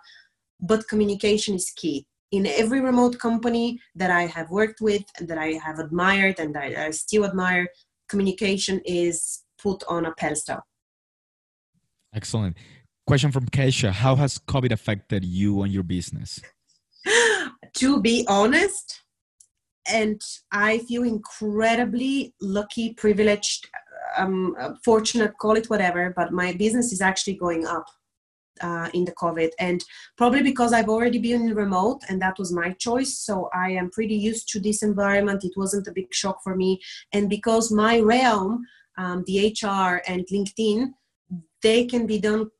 But communication is key. In every remote company that I have worked with, that I have admired and I, I still admire, communication is put on a pedestal.
Excellent. Question from Kesha How has COVID affected you and your business?
to be honest, and I feel incredibly lucky, privileged, um, fortunate, call it whatever, but my business is actually going up. Uh, in the COVID, and probably because I've already been remote and that was my choice. So I am pretty used to this environment. It wasn't a big shock for me. And because my realm, um, the HR and LinkedIn, they can be done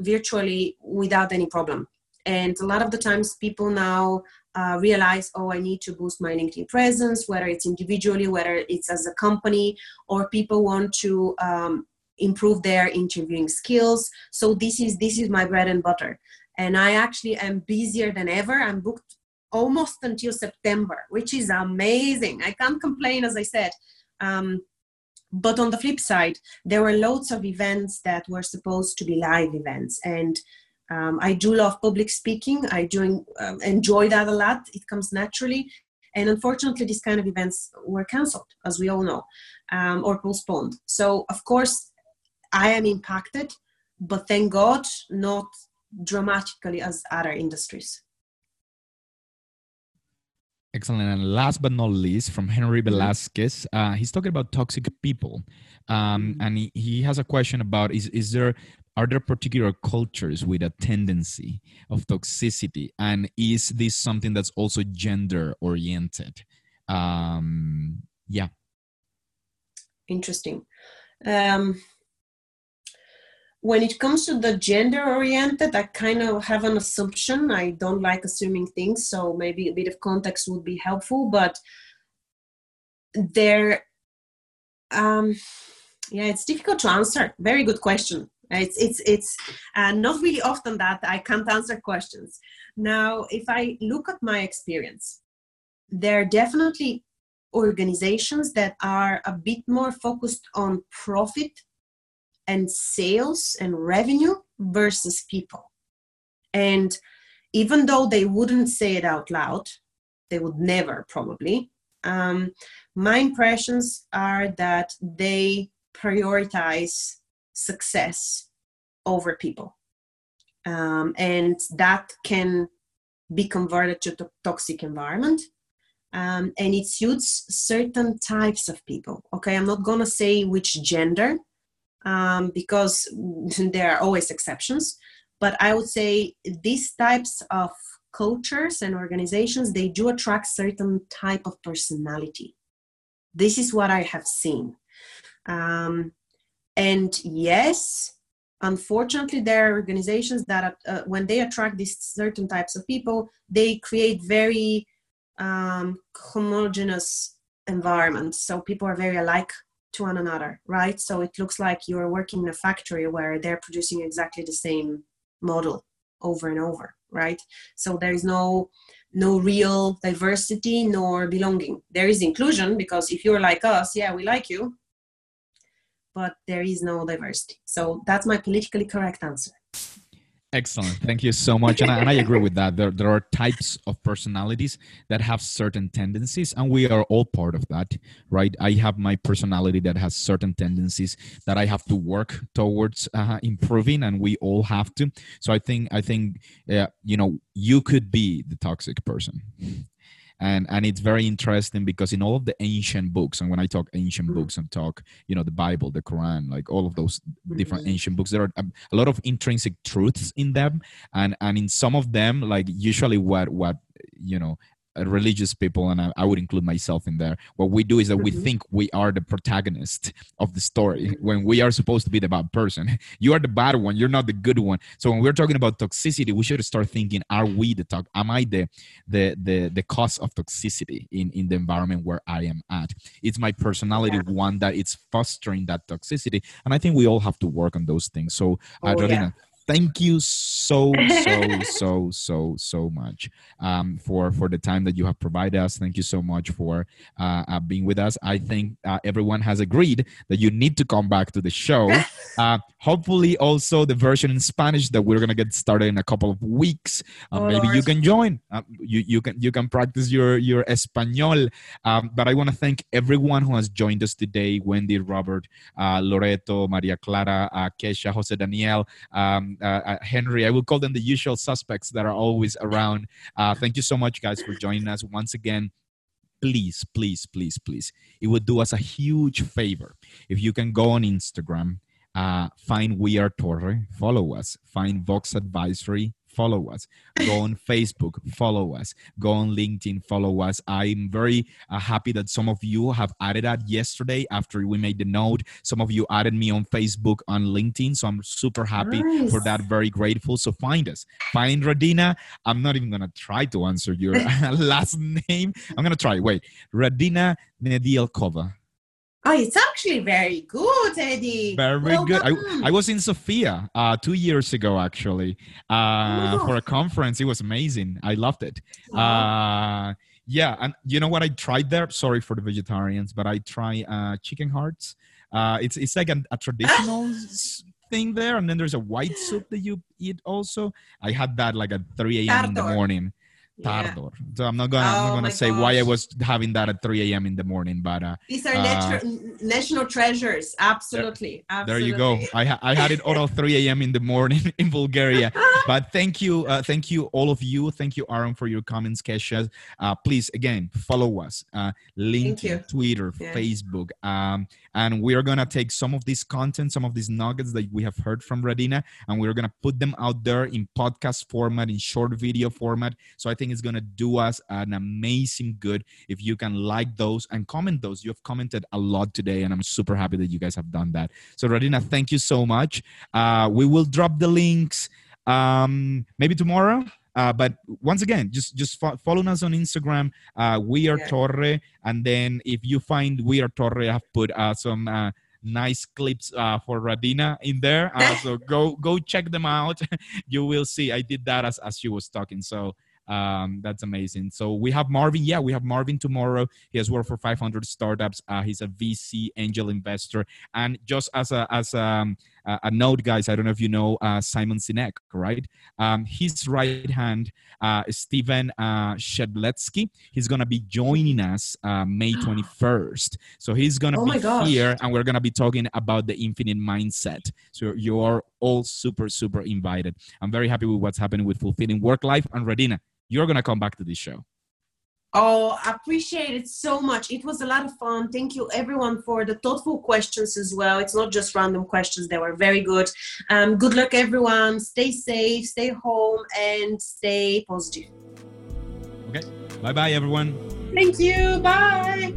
virtually without any problem. And a lot of the times, people now uh, realize, oh, I need to boost my LinkedIn presence, whether it's individually, whether it's as a company, or people want to um, improve their interviewing skills. So this is this is my bread and butter, and I actually am busier than ever. I'm booked almost until September, which is amazing. I can't complain, as I said. Um, but on the flip side, there were loads of events that were supposed to be live events, and um, I do love public speaking. I do um, enjoy that a lot. It comes naturally. And unfortunately, these kind of events were cancelled, as we all know, um, or postponed. So, of course, I am impacted, but thank God, not dramatically as other industries.
Excellent. And last but not least, from Henry mm-hmm. Velasquez, uh, he's talking about toxic people. Um, mm-hmm. and he, he has a question about is, is there are there particular cultures with a tendency of toxicity? And is this something that's also gender oriented um yeah.
Interesting. Um when it comes to the gender oriented i kind of have an assumption. I don't like assuming things so maybe a bit of context would be helpful but there um yeah it's difficult to answer. Very good question It's it's it's uh, not really often that I can't answer questions. Now, if I look at my experience, there are definitely organizations that are a bit more focused on profit and sales and revenue versus people. And even though they wouldn't say it out loud, they would never probably. Um, my impressions are that they prioritize success over people. Um, and that can be converted to a toxic environment. Um, and it suits certain types of people. Okay, I'm not gonna say which gender um, because there are always exceptions, but I would say these types of cultures and organizations they do attract certain type of personality. This is what I have seen. Um, and yes, unfortunately, there are organizations that, uh, when they attract these certain types of people, they create very um, homogeneous environments. So people are very alike to one another, right? So it looks like you're working in a factory where they're producing exactly the same model over and over, right? So there is no no real diversity nor belonging. There is inclusion because if you're like us, yeah, we like you, but there is no diversity. So that's my politically correct answer.
Excellent. Thank you so much. And I, and I, agree with that. There, there are types of personalities that have certain tendencies, and we are all part of that, right? I have my personality that has certain tendencies that I have to work towards uh, improving, and we all have to. So I think, I think, uh, you know, you could be the toxic person and and it's very interesting because in all of the ancient books and when i talk ancient books and talk you know the bible the quran like all of those different mm-hmm. ancient books there are um, a lot of intrinsic truths in them and and in some of them like usually what what you know religious people, and I, I, would include myself in there. What we do is that we mm-hmm. think we are the protagonist of the story when we are supposed to be the bad person. You are the bad one. You're not the good one. So when we're talking about toxicity, we should start thinking: Are we the talk? Am I the the the the cause of toxicity in in the environment where I am at? It's my personality yeah. one that it's fostering that toxicity, and I think we all have to work on those things. So, uh, oh, yeah thank you so so so so so much um, for for the time that you have provided us. Thank you so much for uh, uh, being with us. I think uh, everyone has agreed that you need to come back to the show. Uh, hopefully also the version in spanish that we're gonna get started in a couple of weeks. Uh, oh, maybe Lord. you can join. Uh, you, you can you can practice your your espanol. Um, but i want to thank everyone who has joined us today. Wendy robert loreto maria clara kesha jose daniel. Um, uh, uh, Henry. I will call them the usual suspects that are always around. Uh, thank you so much, guys, for joining us once again. Please, please, please, please. It would do us a huge favor if you can go on Instagram, uh, find We Are Torre, follow us, find Vox Advisory, follow us. Go on Facebook, follow us. Go on LinkedIn, follow us. I'm very uh, happy that some of you have added that yesterday after we made the note. Some of you added me on Facebook, on LinkedIn. So I'm super happy nice. for that. Very grateful. So find us. Find Radina. I'm not even going to try to answer your last name. I'm going to try. Wait. Radina Nedielkova.
Oh, it's actually very good, Eddie.
Very well good. I, I, was in Sofia uh, two years ago, actually, uh, oh. for a conference. It was amazing. I loved it. Uh, yeah, and you know what I tried there? Sorry for the vegetarians, but I try uh, chicken hearts. Uh, it's it's like a, a traditional thing there, and then there's a white soup that you eat also. I had that like at 3 a.m. in the morning. Tarator. Yeah. So I'm not gonna oh, I'm not oh gonna say gosh. why I was having that at 3 a.m. in the morning, but uh,
these are uh, national treasures. Absolutely.
There,
Absolutely.
there you go. I ha- I had it all at 3 a.m. in the morning in Bulgaria. but thank you, uh, thank you all of you. Thank you, Aaron, for your comments, Kesha. Uh, please again follow us. Uh, LinkedIn, Twitter, yeah. Facebook, um, and we are gonna take some of this content, some of these nuggets that we have heard from Radina, and we're gonna put them out there in podcast format, in short video format. So I think it's going to do us an amazing good if you can like those and comment those. You have commented a lot today, and I'm super happy that you guys have done that. So, Radina, thank you so much. Uh, we will drop the links um, maybe tomorrow. Uh, but once again, just just fo- follow us on Instagram. Uh, we are yeah. Torre, and then if you find we are Torre, I've put uh, some uh, nice clips uh, for Radina in there. Uh, so go go check them out. you will see. I did that as as she was talking. So um, that's amazing. So we have Marvin. Yeah, we have Marvin tomorrow. He has worked for 500 startups. Uh, he's a VC angel investor. And just as a as a, um, a note, guys, I don't know if you know uh, Simon Sinek, right? Um, his right hand, uh, Stephen uh, Shedletzky, he's gonna be joining us uh, May 21st. So he's gonna
oh
be here, and we're gonna be talking about the infinite mindset. So you're all super super invited. I'm very happy with what's happening with fulfilling work life and Radina you're going to come back to this show.
Oh, I appreciate it so much. It was a lot of fun. Thank you, everyone, for the thoughtful questions as well. It's not just random questions, they were very good. Um, good luck, everyone. Stay safe, stay home, and stay positive.
Okay. Bye bye, everyone.
Thank you. Bye.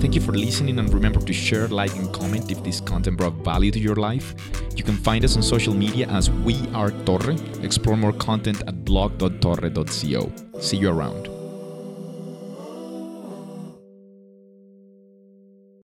Thank you for listening and remember to share, like, and comment if this content brought value to your life. You can find us on social media as We Are Torre. Explore more content at blog.torre.co. See you around.